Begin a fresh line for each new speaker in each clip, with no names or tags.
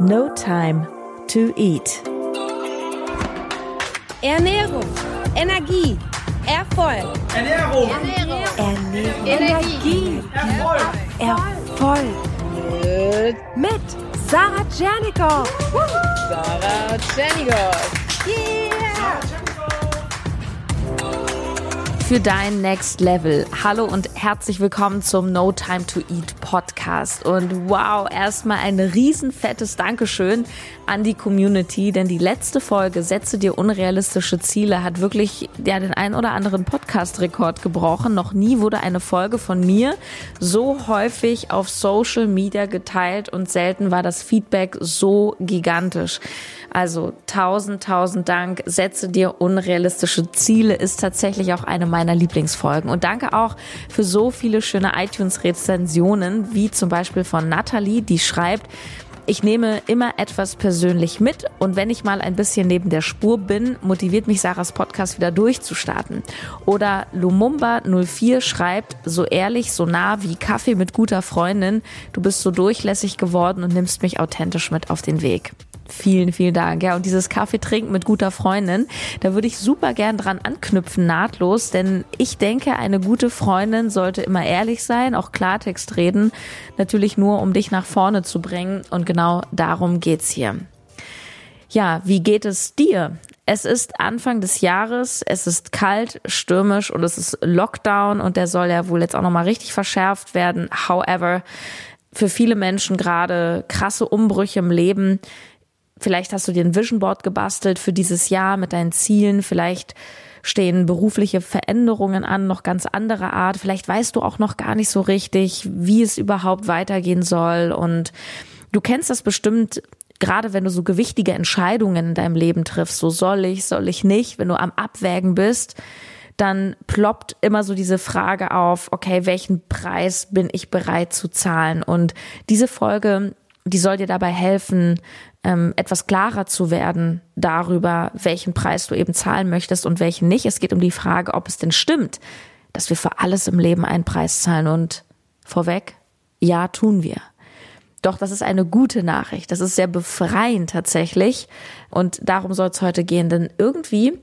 No Time to Eat.
Ernährung, Energie, Erfolg.
Ernährung,
Ernährung,
Ernährung.
Energie,
Erfolg.
Erfolg.
mit
Sarah Tschernikow.
Sarah Tschernigow. Yeah!
für dein Next Level. Hallo und herzlich willkommen zum No Time to Eat Podcast. Und wow, erstmal ein riesenfettes Dankeschön an die Community, denn die letzte Folge Setze dir unrealistische Ziele hat wirklich ja den ein oder anderen Podcast-Rekord gebrochen. Noch nie wurde eine Folge von mir so häufig auf Social Media geteilt und selten war das Feedback so gigantisch. Also tausend, tausend Dank. Setze dir unrealistische Ziele ist tatsächlich auch eine meiner Lieblingsfolgen. Und danke auch für so viele schöne iTunes-Rezensionen, wie zum Beispiel von Natalie, die schreibt, ich nehme immer etwas persönlich mit und wenn ich mal ein bisschen neben der Spur bin, motiviert mich Sarahs Podcast wieder durchzustarten. Oder Lumumba04 schreibt, so ehrlich, so nah wie Kaffee mit guter Freundin, du bist so durchlässig geworden und nimmst mich authentisch mit auf den Weg. Vielen, vielen Dank. Ja, und dieses Kaffee trinken mit guter Freundin, da würde ich super gern dran anknüpfen, nahtlos, denn ich denke, eine gute Freundin sollte immer ehrlich sein, auch Klartext reden, natürlich nur, um dich nach vorne zu bringen und genau darum geht's hier. Ja, wie geht es dir? Es ist Anfang des Jahres, es ist kalt, stürmisch und es ist Lockdown und der soll ja wohl jetzt auch nochmal richtig verschärft werden. However, für viele Menschen gerade krasse Umbrüche im Leben. Vielleicht hast du dir ein Vision Board gebastelt für dieses Jahr mit deinen Zielen. Vielleicht stehen berufliche Veränderungen an, noch ganz andere Art. Vielleicht weißt du auch noch gar nicht so richtig, wie es überhaupt weitergehen soll. Und du kennst das bestimmt, gerade wenn du so gewichtige Entscheidungen in deinem Leben triffst. So soll ich, soll ich nicht, wenn du am Abwägen bist dann ploppt immer so diese Frage auf, okay, welchen Preis bin ich bereit zu zahlen? Und diese Folge, die soll dir dabei helfen, ähm, etwas klarer zu werden darüber, welchen Preis du eben zahlen möchtest und welchen nicht. Es geht um die Frage, ob es denn stimmt, dass wir für alles im Leben einen Preis zahlen. Und vorweg, ja, tun wir. Doch das ist eine gute Nachricht. Das ist sehr befreiend tatsächlich. Und darum soll es heute gehen. Denn irgendwie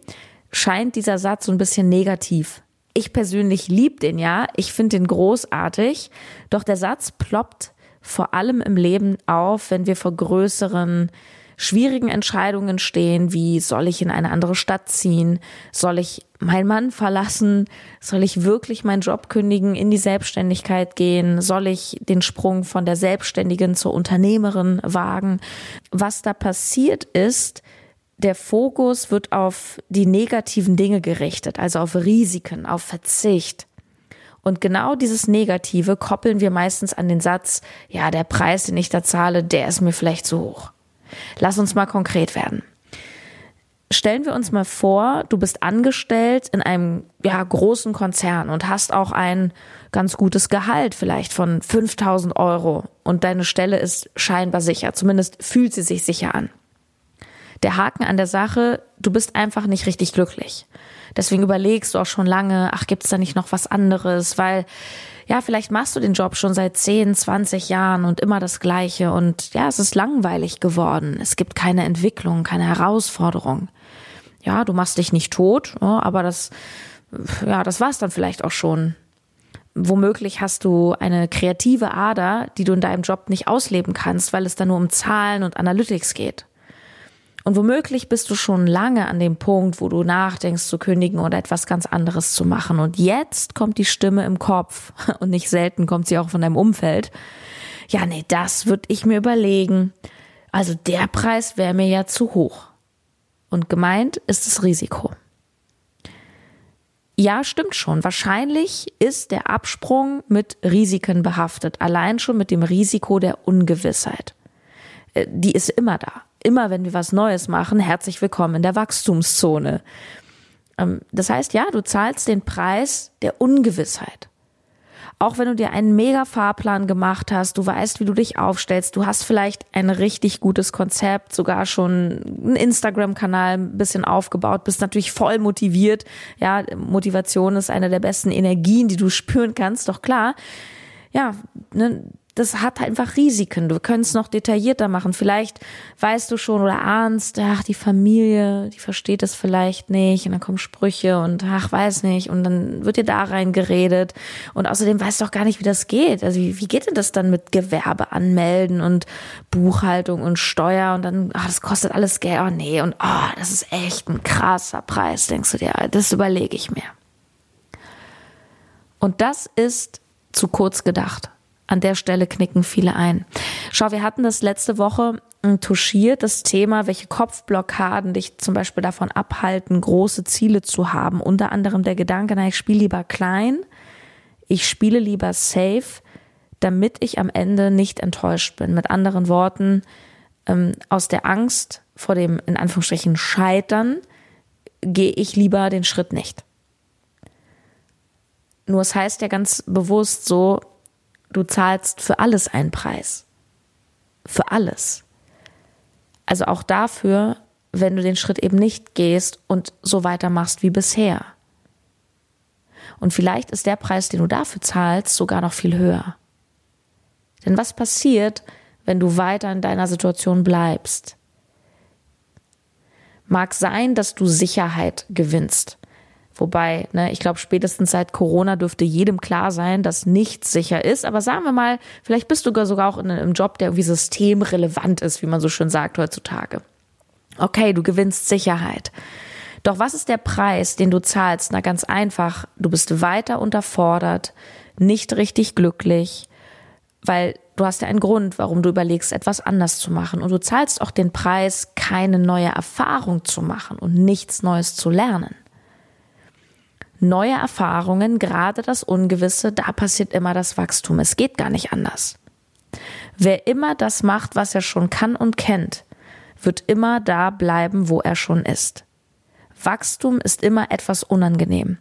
scheint dieser Satz so ein bisschen negativ. Ich persönlich lieb den ja, ich finde den großartig, doch der Satz ploppt vor allem im Leben auf, wenn wir vor größeren, schwierigen Entscheidungen stehen, wie soll ich in eine andere Stadt ziehen, soll ich meinen Mann verlassen, soll ich wirklich meinen Job kündigen, in die Selbstständigkeit gehen, soll ich den Sprung von der Selbstständigen zur Unternehmerin wagen. Was da passiert ist, der Fokus wird auf die negativen Dinge gerichtet, also auf Risiken, auf Verzicht. Und genau dieses Negative koppeln wir meistens an den Satz, ja, der Preis, den ich da zahle, der ist mir vielleicht zu hoch. Lass uns mal konkret werden. Stellen wir uns mal vor, du bist angestellt in einem ja, großen Konzern und hast auch ein ganz gutes Gehalt, vielleicht von 5000 Euro und deine Stelle ist scheinbar sicher, zumindest fühlt sie sich sicher an. Der Haken an der Sache, du bist einfach nicht richtig glücklich. Deswegen überlegst du auch schon lange, ach, gibt's da nicht noch was anderes? Weil, ja, vielleicht machst du den Job schon seit 10, 20 Jahren und immer das Gleiche und ja, es ist langweilig geworden. Es gibt keine Entwicklung, keine Herausforderung. Ja, du machst dich nicht tot, aber das, ja, das war's dann vielleicht auch schon. Womöglich hast du eine kreative Ader, die du in deinem Job nicht ausleben kannst, weil es da nur um Zahlen und Analytics geht. Und womöglich bist du schon lange an dem Punkt, wo du nachdenkst zu kündigen oder etwas ganz anderes zu machen. Und jetzt kommt die Stimme im Kopf und nicht selten kommt sie auch von deinem Umfeld. Ja, nee, das würde ich mir überlegen. Also der Preis wäre mir ja zu hoch. Und gemeint ist das Risiko. Ja, stimmt schon. Wahrscheinlich ist der Absprung mit Risiken behaftet. Allein schon mit dem Risiko der Ungewissheit. Äh, die ist immer da immer wenn wir was Neues machen, herzlich willkommen in der Wachstumszone. Ähm, das heißt, ja, du zahlst den Preis der Ungewissheit. Auch wenn du dir einen mega Fahrplan gemacht hast, du weißt, wie du dich aufstellst, du hast vielleicht ein richtig gutes Konzept, sogar schon einen Instagram-Kanal ein bisschen aufgebaut, bist natürlich voll motiviert. Ja, Motivation ist eine der besten Energien, die du spüren kannst, doch klar. Ja, ne, das hat einfach Risiken. Du können es noch detaillierter machen. Vielleicht weißt du schon oder ahnst, ach, die Familie, die versteht es vielleicht nicht und dann kommen Sprüche und ach, weiß nicht und dann wird dir da reingeredet und außerdem weißt du auch gar nicht, wie das geht. Also wie, wie geht denn das dann mit Gewerbe anmelden und Buchhaltung und Steuer und dann, ach, das kostet alles Geld. Oh nee und oh, das ist echt ein krasser Preis, denkst du dir. Das überlege ich mir. Und das ist zu kurz gedacht. An der Stelle knicken viele ein. Schau, wir hatten das letzte Woche hm, touchiert, das Thema, welche Kopfblockaden dich zum Beispiel davon abhalten, große Ziele zu haben. Unter anderem der Gedanke, na, ich spiele lieber klein, ich spiele lieber safe, damit ich am Ende nicht enttäuscht bin. Mit anderen Worten, ähm, aus der Angst vor dem, in Anführungsstrichen, Scheitern, gehe ich lieber den Schritt nicht. Nur es heißt ja ganz bewusst so, du zahlst für alles einen Preis. Für alles. Also auch dafür, wenn du den Schritt eben nicht gehst und so weitermachst wie bisher. Und vielleicht ist der Preis, den du dafür zahlst, sogar noch viel höher. Denn was passiert, wenn du weiter in deiner Situation bleibst? Mag sein, dass du Sicherheit gewinnst. Wobei, ne, ich glaube, spätestens seit Corona dürfte jedem klar sein, dass nichts sicher ist. Aber sagen wir mal, vielleicht bist du sogar auch in einem Job, der irgendwie systemrelevant ist, wie man so schön sagt heutzutage. Okay, du gewinnst Sicherheit. Doch was ist der Preis, den du zahlst? Na ganz einfach, du bist weiter unterfordert, nicht richtig glücklich, weil du hast ja einen Grund, warum du überlegst, etwas anders zu machen. Und du zahlst auch den Preis, keine neue Erfahrung zu machen und nichts Neues zu lernen neue Erfahrungen, gerade das Ungewisse, da passiert immer das Wachstum. Es geht gar nicht anders. Wer immer das macht, was er schon kann und kennt, wird immer da bleiben, wo er schon ist. Wachstum ist immer etwas unangenehm.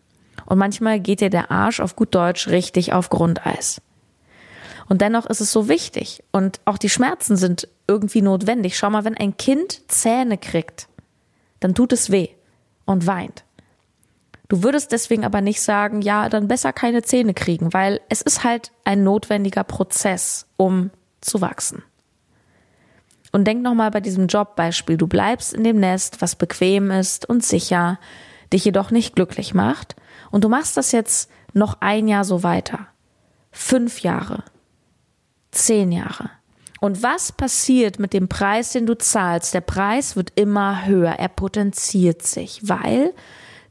Und manchmal geht dir der Arsch auf gut Deutsch richtig auf Grundeis. Und dennoch ist es so wichtig. Und auch die Schmerzen sind irgendwie notwendig. Schau mal, wenn ein Kind Zähne kriegt, dann tut es weh und weint. Du würdest deswegen aber nicht sagen, ja, dann besser keine Zähne kriegen, weil es ist halt ein notwendiger Prozess, um zu wachsen. Und denk nochmal bei diesem Jobbeispiel. Du bleibst in dem Nest, was bequem ist und sicher, dich jedoch nicht glücklich macht. Und du machst das jetzt noch ein Jahr so weiter. Fünf Jahre. Zehn Jahre. Und was passiert mit dem Preis, den du zahlst? Der Preis wird immer höher. Er potenziert sich, weil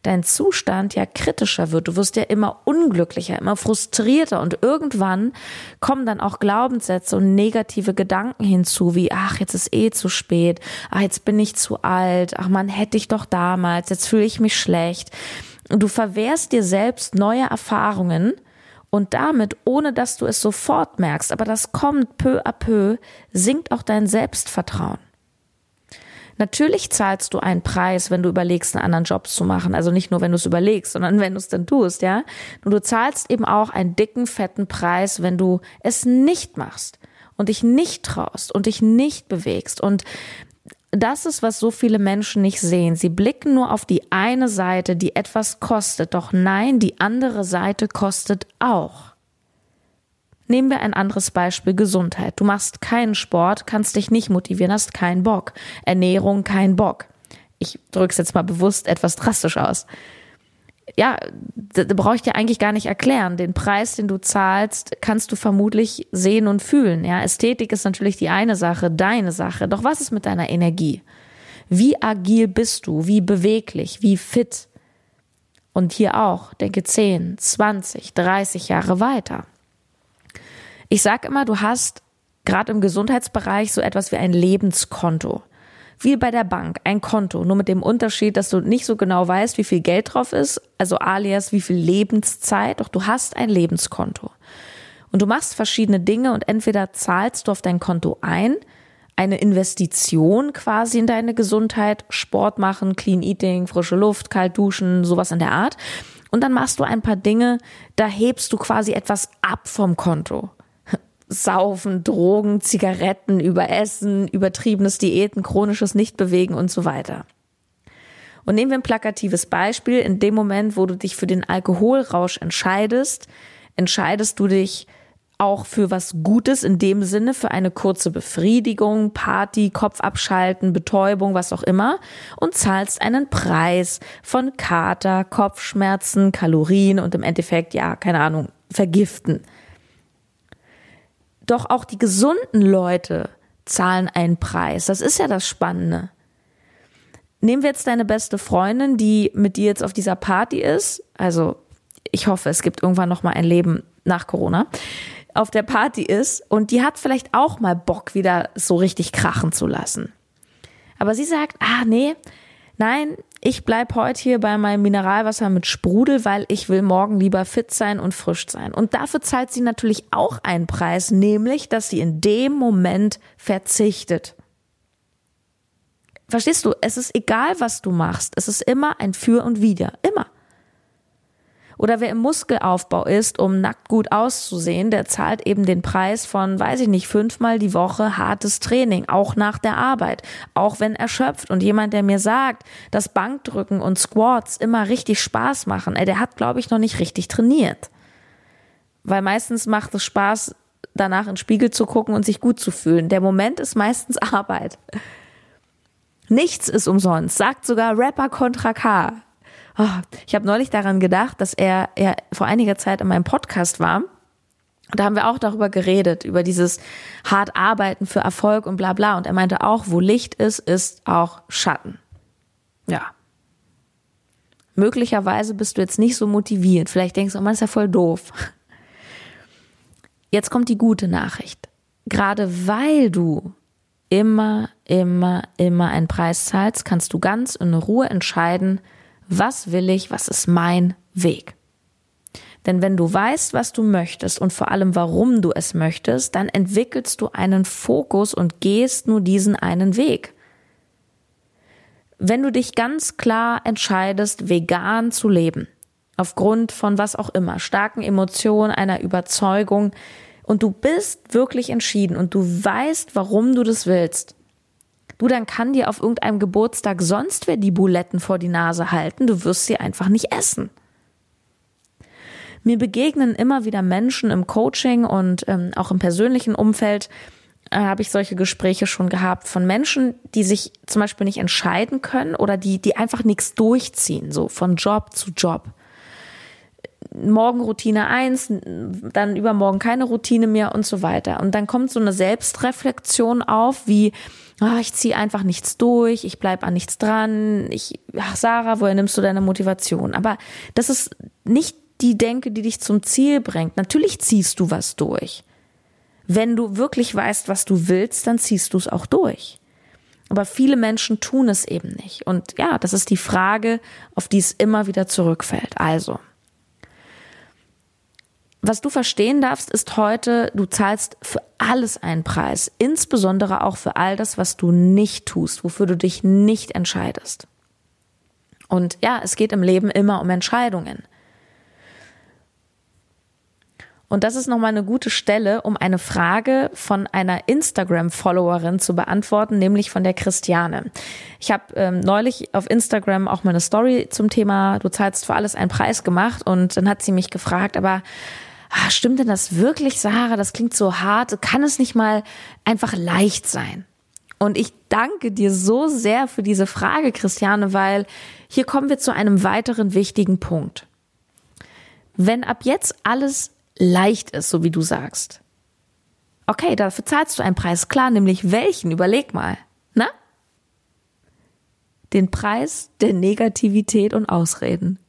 dein Zustand ja kritischer wird. Du wirst ja immer unglücklicher, immer frustrierter und irgendwann kommen dann auch Glaubenssätze und negative Gedanken hinzu, wie, ach, jetzt ist eh zu spät, ach, jetzt bin ich zu alt, ach, man hätte ich doch damals, jetzt fühle ich mich schlecht. Und du verwehrst dir selbst neue Erfahrungen, und damit, ohne dass du es sofort merkst, aber das kommt peu à peu, sinkt auch dein Selbstvertrauen. Natürlich zahlst du einen Preis, wenn du überlegst, einen anderen Job zu machen. Also nicht nur, wenn du es überlegst, sondern wenn du es dann tust, ja. Und du zahlst eben auch einen dicken, fetten Preis, wenn du es nicht machst und dich nicht traust und dich nicht bewegst. Und das ist, was so viele Menschen nicht sehen. Sie blicken nur auf die eine Seite, die etwas kostet. Doch nein, die andere Seite kostet auch. Nehmen wir ein anderes Beispiel Gesundheit. Du machst keinen Sport, kannst dich nicht motivieren, hast keinen Bock. Ernährung, kein Bock. Ich drücke es jetzt mal bewusst etwas drastisch aus. Ja, da, da brauche ich dir eigentlich gar nicht erklären. Den Preis, den du zahlst, kannst du vermutlich sehen und fühlen. Ja, Ästhetik ist natürlich die eine Sache, deine Sache. Doch was ist mit deiner Energie? Wie agil bist du? Wie beweglich? Wie fit? Und hier auch, denke 10, 20, 30 Jahre weiter. Ich sage immer, du hast gerade im Gesundheitsbereich so etwas wie ein Lebenskonto. Wie bei der Bank, ein Konto, nur mit dem Unterschied, dass du nicht so genau weißt, wie viel Geld drauf ist, also alias wie viel Lebenszeit, doch du hast ein Lebenskonto. Und du machst verschiedene Dinge und entweder zahlst du auf dein Konto ein, eine Investition quasi in deine Gesundheit, Sport machen, Clean Eating, frische Luft, kalt duschen, sowas in der Art. Und dann machst du ein paar Dinge, da hebst du quasi etwas ab vom Konto. Saufen, Drogen, Zigaretten, Überessen, übertriebenes Diäten, chronisches Nichtbewegen und so weiter. Und nehmen wir ein plakatives Beispiel. In dem Moment, wo du dich für den Alkoholrausch entscheidest, entscheidest du dich auch für was Gutes in dem Sinne, für eine kurze Befriedigung, Party, Kopf abschalten, Betäubung, was auch immer und zahlst einen Preis von Kater, Kopfschmerzen, Kalorien und im Endeffekt, ja, keine Ahnung, vergiften. Doch auch die gesunden Leute zahlen einen Preis. Das ist ja das Spannende. Nehmen wir jetzt deine beste Freundin, die mit dir jetzt auf dieser Party ist. Also ich hoffe, es gibt irgendwann noch mal ein Leben nach Corona auf der Party ist und die hat vielleicht auch mal Bock, wieder so richtig krachen zu lassen. Aber sie sagt, ah nee, nein, ich bleib heute hier bei meinem Mineralwasser mit Sprudel, weil ich will morgen lieber fit sein und frisch sein. Und dafür zahlt sie natürlich auch einen Preis, nämlich, dass sie in dem Moment verzichtet. Verstehst du? Es ist egal, was du machst. Es ist immer ein Für und Wider. Immer. Oder wer im Muskelaufbau ist, um nackt gut auszusehen, der zahlt eben den Preis von, weiß ich nicht, fünfmal die Woche hartes Training, auch nach der Arbeit, auch wenn erschöpft. Und jemand, der mir sagt, dass Bankdrücken und Squats immer richtig Spaß machen, ey, der hat, glaube ich, noch nicht richtig trainiert. Weil meistens macht es Spaß, danach in den Spiegel zu gucken und sich gut zu fühlen. Der Moment ist meistens Arbeit. Nichts ist umsonst, sagt sogar Rapper Contra K. Oh, ich habe neulich daran gedacht, dass er, er vor einiger Zeit in meinem Podcast war. Da haben wir auch darüber geredet, über dieses hart arbeiten für Erfolg und bla bla. Und er meinte auch, wo Licht ist, ist auch Schatten. Ja. Möglicherweise bist du jetzt nicht so motiviert. Vielleicht denkst du, oh, man ist ja voll doof. Jetzt kommt die gute Nachricht. Gerade weil du immer, immer, immer einen Preis zahlst, kannst du ganz in Ruhe entscheiden, was will ich, was ist mein Weg. Denn wenn du weißt, was du möchtest und vor allem warum du es möchtest, dann entwickelst du einen Fokus und gehst nur diesen einen Weg. Wenn du dich ganz klar entscheidest, vegan zu leben, aufgrund von was auch immer, starken Emotionen, einer Überzeugung, und du bist wirklich entschieden und du weißt, warum du das willst, Du, dann kann dir auf irgendeinem Geburtstag sonst wer die Buletten vor die Nase halten, du wirst sie einfach nicht essen. Mir begegnen immer wieder Menschen im Coaching und ähm, auch im persönlichen Umfeld, äh, habe ich solche Gespräche schon gehabt von Menschen, die sich zum Beispiel nicht entscheiden können oder die, die einfach nichts durchziehen, so von Job zu Job. Morgen Routine eins, dann übermorgen keine Routine mehr und so weiter. Und dann kommt so eine Selbstreflexion auf, wie, oh, ich ziehe einfach nichts durch, ich bleib an nichts dran, ich, ach Sarah, woher nimmst du deine Motivation? Aber das ist nicht die Denke, die dich zum Ziel bringt. Natürlich ziehst du was durch. Wenn du wirklich weißt, was du willst, dann ziehst du es auch durch. Aber viele Menschen tun es eben nicht. Und ja, das ist die Frage, auf die es immer wieder zurückfällt. Also, was du verstehen darfst, ist heute, du zahlst für alles einen Preis, insbesondere auch für all das, was du nicht tust, wofür du dich nicht entscheidest. Und ja, es geht im Leben immer um Entscheidungen. Und das ist nochmal eine gute Stelle, um eine Frage von einer Instagram-Followerin zu beantworten, nämlich von der Christiane. Ich habe ähm, neulich auf Instagram auch mal eine Story zum Thema Du zahlst für alles einen Preis gemacht und dann hat sie mich gefragt, aber ah, stimmt denn das wirklich, Sarah? Das klingt so hart. Kann es nicht mal einfach leicht sein? Und ich danke dir so sehr für diese Frage, Christiane, weil hier kommen wir zu einem weiteren wichtigen Punkt. Wenn ab jetzt alles leicht ist, so wie du sagst, okay, dafür zahlst du einen Preis, klar, nämlich welchen? Überleg mal, na? Den Preis der Negativität und Ausreden.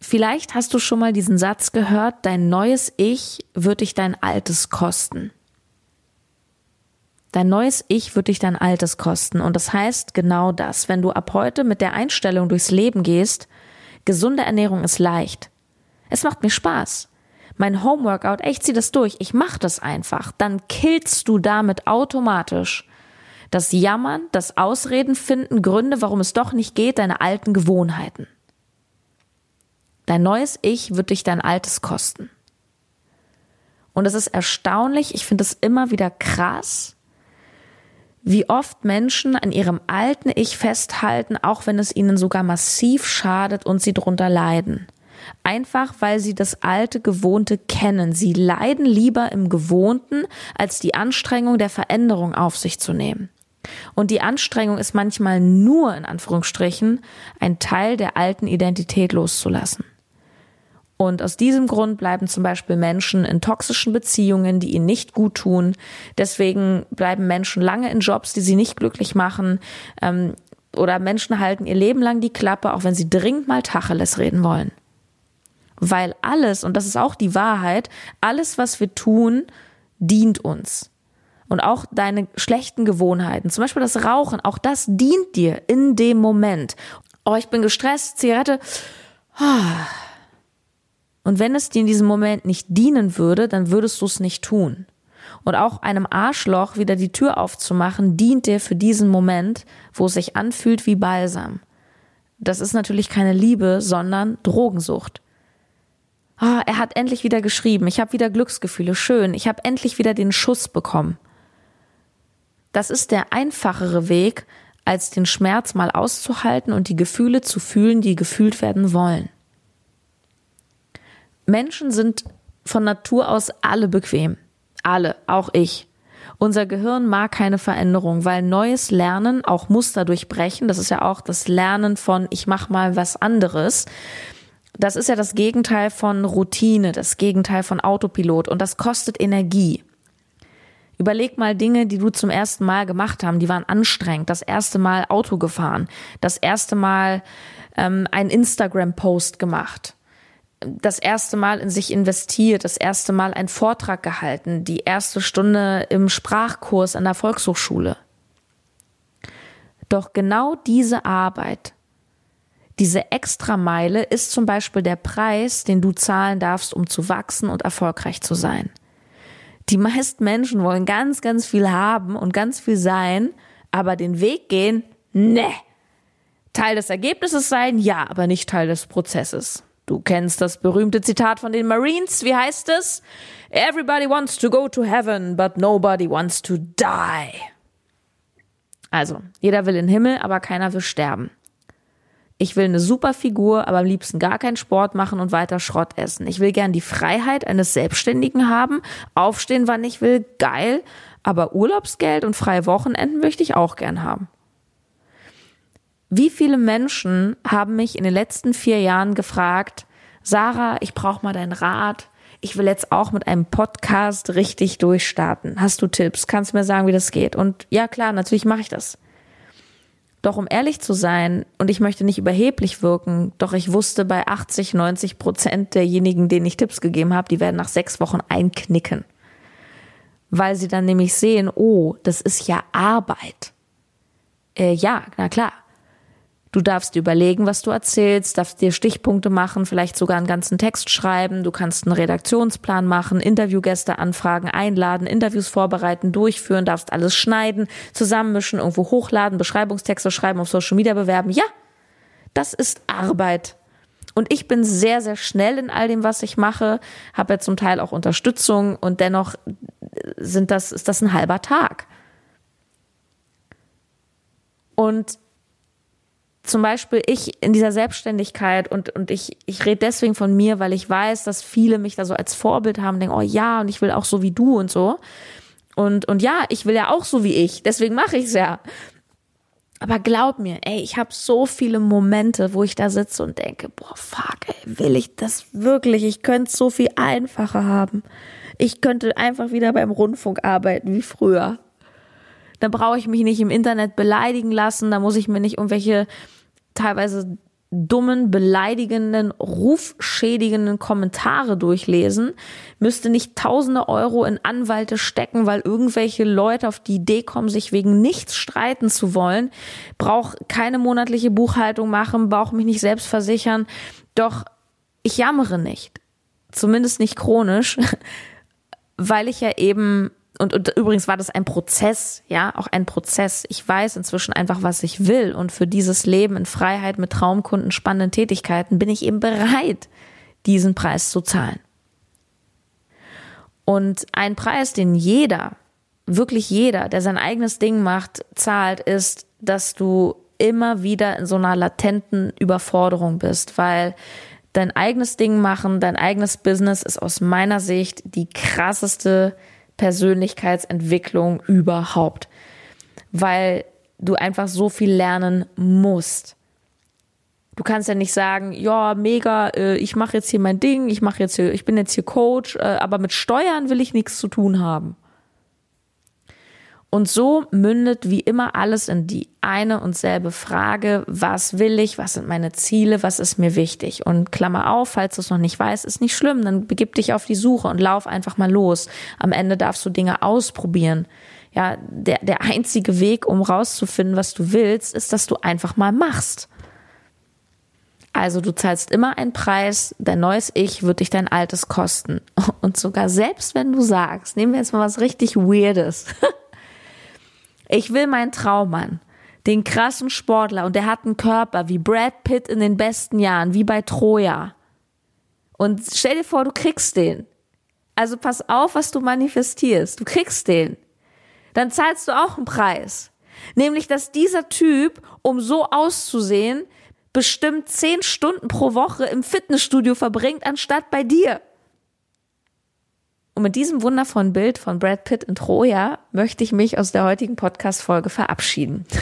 Vielleicht hast du schon mal diesen Satz gehört, dein neues Ich wird dich dein altes kosten. Dein neues Ich wird dich dein altes kosten. Und das heißt genau das. Wenn du ab heute mit der Einstellung durchs Leben gehst, gesunde Ernährung ist leicht. Es macht mir Spaß. Mein Homeworkout, ich zieh das durch, ich mach das einfach. Dann killst du damit automatisch das Jammern, das Ausreden finden, Gründe, warum es doch nicht geht, deine alten Gewohnheiten. Dein neues Ich wird dich dein altes kosten. Und es ist erstaunlich, ich finde es immer wieder krass, wie oft Menschen an ihrem alten Ich festhalten, auch wenn es ihnen sogar massiv schadet und sie drunter leiden. Einfach weil sie das alte Gewohnte kennen. Sie leiden lieber im Gewohnten, als die Anstrengung der Veränderung auf sich zu nehmen. Und die Anstrengung ist manchmal nur, in Anführungsstrichen, ein Teil der alten Identität loszulassen. Und aus diesem Grund bleiben zum Beispiel Menschen in toxischen Beziehungen, die ihnen nicht gut tun. Deswegen bleiben Menschen lange in Jobs, die sie nicht glücklich machen. Ähm, oder Menschen halten ihr Leben lang die Klappe, auch wenn sie dringend mal Tacheles reden wollen. Weil alles, und das ist auch die Wahrheit, alles, was wir tun, dient uns. Und auch deine schlechten Gewohnheiten, zum Beispiel das Rauchen, auch das dient dir in dem Moment. Oh, ich bin gestresst, Zigarette. Ah und wenn es dir in diesem Moment nicht dienen würde, dann würdest du es nicht tun. Und auch einem Arschloch wieder die Tür aufzumachen, dient dir für diesen Moment, wo es sich anfühlt wie Balsam. Das ist natürlich keine Liebe, sondern Drogensucht. Ah, er hat endlich wieder geschrieben, ich habe wieder Glücksgefühle, schön, ich habe endlich wieder den Schuss bekommen. Das ist der einfachere Weg, als den Schmerz mal auszuhalten und die Gefühle zu fühlen, die gefühlt werden wollen. Menschen sind von Natur aus alle bequem. Alle, auch ich. Unser Gehirn mag keine Veränderung, weil neues Lernen, auch Muster durchbrechen, das ist ja auch das Lernen von ich mach mal was anderes. Das ist ja das Gegenteil von Routine, das Gegenteil von Autopilot und das kostet Energie. Überleg mal Dinge, die du zum ersten Mal gemacht haben, die waren anstrengend. Das erste Mal Auto gefahren, das erste Mal ähm, einen Instagram-Post gemacht das erste Mal in sich investiert, das erste Mal einen Vortrag gehalten, die erste Stunde im Sprachkurs an der Volkshochschule. Doch genau diese Arbeit, diese Extrameile ist zum Beispiel der Preis, den du zahlen darfst, um zu wachsen und erfolgreich zu sein. Die meisten Menschen wollen ganz, ganz viel haben und ganz viel sein, aber den Weg gehen, ne. Teil des Ergebnisses sein, ja, aber nicht Teil des Prozesses. Du kennst das berühmte Zitat von den Marines. Wie heißt es? Everybody wants to go to heaven, but nobody wants to die. Also, jeder will in den Himmel, aber keiner will sterben. Ich will eine super Figur, aber am liebsten gar keinen Sport machen und weiter Schrott essen. Ich will gern die Freiheit eines Selbstständigen haben, aufstehen, wann ich will, geil, aber Urlaubsgeld und freie Wochenenden möchte ich auch gern haben. Wie viele Menschen haben mich in den letzten vier Jahren gefragt, Sarah, ich brauche mal deinen Rat. Ich will jetzt auch mit einem Podcast richtig durchstarten. Hast du Tipps? Kannst du mir sagen, wie das geht? Und ja, klar, natürlich mache ich das. Doch um ehrlich zu sein, und ich möchte nicht überheblich wirken, doch ich wusste bei 80, 90 Prozent derjenigen, denen ich Tipps gegeben habe, die werden nach sechs Wochen einknicken. Weil sie dann nämlich sehen, oh, das ist ja Arbeit. Äh, ja, na klar. Du darfst überlegen, was du erzählst, darfst dir Stichpunkte machen, vielleicht sogar einen ganzen Text schreiben. Du kannst einen Redaktionsplan machen, Interviewgäste anfragen, einladen, Interviews vorbereiten, durchführen, darfst alles schneiden, zusammenmischen, irgendwo hochladen, Beschreibungstexte schreiben, auf Social Media bewerben. Ja, das ist Arbeit. Und ich bin sehr, sehr schnell in all dem, was ich mache, habe ja zum Teil auch Unterstützung und dennoch sind das, ist das ein halber Tag. Und zum Beispiel ich in dieser Selbstständigkeit und, und ich, ich rede deswegen von mir, weil ich weiß, dass viele mich da so als Vorbild haben, denken, oh ja, und ich will auch so wie du und so. Und, und ja, ich will ja auch so wie ich, deswegen mache ich es ja. Aber glaub mir, ey, ich habe so viele Momente, wo ich da sitze und denke, boah, fuck, ey, will ich das wirklich? Ich könnte so viel einfacher haben. Ich könnte einfach wieder beim Rundfunk arbeiten wie früher. Da brauche ich mich nicht im Internet beleidigen lassen, da muss ich mir nicht irgendwelche teilweise dummen, beleidigenden, rufschädigenden Kommentare durchlesen, müsste nicht tausende Euro in Anwalte stecken, weil irgendwelche Leute auf die Idee kommen, sich wegen nichts streiten zu wollen, brauche keine monatliche Buchhaltung machen, brauche mich nicht selbst versichern, doch ich jammere nicht. Zumindest nicht chronisch, weil ich ja eben und, und übrigens war das ein Prozess, ja, auch ein Prozess. Ich weiß inzwischen einfach, was ich will. Und für dieses Leben in Freiheit mit Traumkunden, spannenden Tätigkeiten bin ich eben bereit, diesen Preis zu zahlen. Und ein Preis, den jeder, wirklich jeder, der sein eigenes Ding macht, zahlt, ist, dass du immer wieder in so einer latenten Überforderung bist, weil Dein eigenes Ding machen, dein eigenes Business ist aus meiner Sicht die krasseste Persönlichkeitsentwicklung überhaupt, weil du einfach so viel lernen musst. Du kannst ja nicht sagen, ja, mega, äh, ich mache jetzt hier mein Ding, ich mache jetzt hier, ich bin jetzt hier Coach, äh, aber mit Steuern will ich nichts zu tun haben. Und so mündet wie immer alles in die eine und selbe Frage, was will ich, was sind meine Ziele, was ist mir wichtig? Und Klammer auf, falls du es noch nicht weißt, ist nicht schlimm, dann begib dich auf die Suche und lauf einfach mal los. Am Ende darfst du Dinge ausprobieren. Ja, der, der einzige Weg, um rauszufinden, was du willst, ist, dass du einfach mal machst. Also du zahlst immer einen Preis, dein neues Ich wird dich dein altes kosten. Und sogar selbst wenn du sagst, nehmen wir jetzt mal was richtig Weirdes. Ich will meinen Traummann, den krassen Sportler und der hat einen Körper wie Brad Pitt in den besten Jahren, wie bei Troja. Und stell dir vor, du kriegst den. Also pass auf, was du manifestierst. Du kriegst den. Dann zahlst du auch einen Preis. Nämlich, dass dieser Typ, um so auszusehen, bestimmt zehn Stunden pro Woche im Fitnessstudio verbringt, anstatt bei dir. Und mit diesem wundervollen Bild von Brad Pitt in Troja möchte ich mich aus der heutigen Podcast-Folge verabschieden.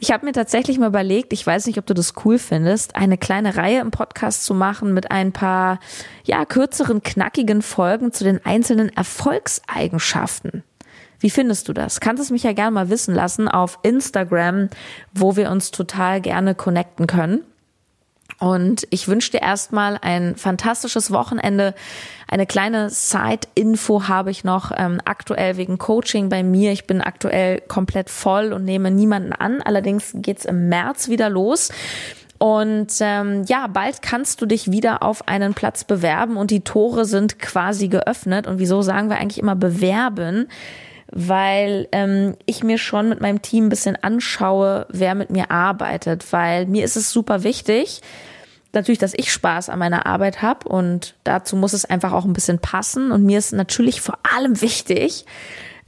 Ich habe mir tatsächlich mal überlegt, ich weiß nicht, ob du das cool findest, eine kleine Reihe im Podcast zu machen mit ein paar, ja, kürzeren, knackigen Folgen zu den einzelnen Erfolgseigenschaften. Wie findest du das? Kannst es mich ja gerne mal wissen lassen auf Instagram, wo wir uns total gerne connecten können. Und ich wünsche dir erstmal ein fantastisches Wochenende. Eine kleine Side-Info habe ich noch ähm, aktuell wegen Coaching bei mir. Ich bin aktuell komplett voll und nehme niemanden an. Allerdings geht's im März wieder los. Und ähm, ja, bald kannst du dich wieder auf einen Platz bewerben und die Tore sind quasi geöffnet. Und wieso sagen wir eigentlich immer bewerben? weil ähm, ich mir schon mit meinem Team ein bisschen anschaue, wer mit mir arbeitet, weil mir ist es super wichtig, natürlich, dass ich Spaß an meiner Arbeit habe und dazu muss es einfach auch ein bisschen passen. Und mir ist natürlich vor allem wichtig,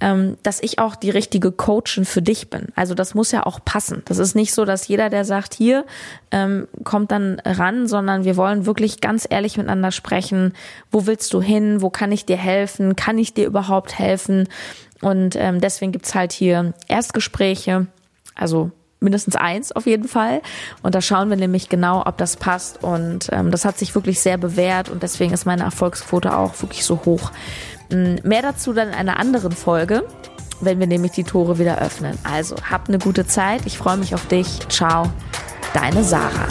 ähm, dass ich auch die richtige Coachin für dich bin. Also das muss ja auch passen. Das ist nicht so, dass jeder, der sagt, hier, ähm, kommt dann ran, sondern wir wollen wirklich ganz ehrlich miteinander sprechen. Wo willst du hin? Wo kann ich dir helfen? Kann ich dir überhaupt helfen? Und ähm, deswegen gibt's halt hier Erstgespräche, also mindestens eins auf jeden Fall. Und da schauen wir nämlich genau, ob das passt. Und ähm, das hat sich wirklich sehr bewährt und deswegen ist meine Erfolgsquote auch wirklich so hoch. Ähm, mehr dazu dann in einer anderen Folge, wenn wir nämlich die Tore wieder öffnen. Also habt eine gute Zeit. Ich freue mich auf dich. Ciao, deine Sarah.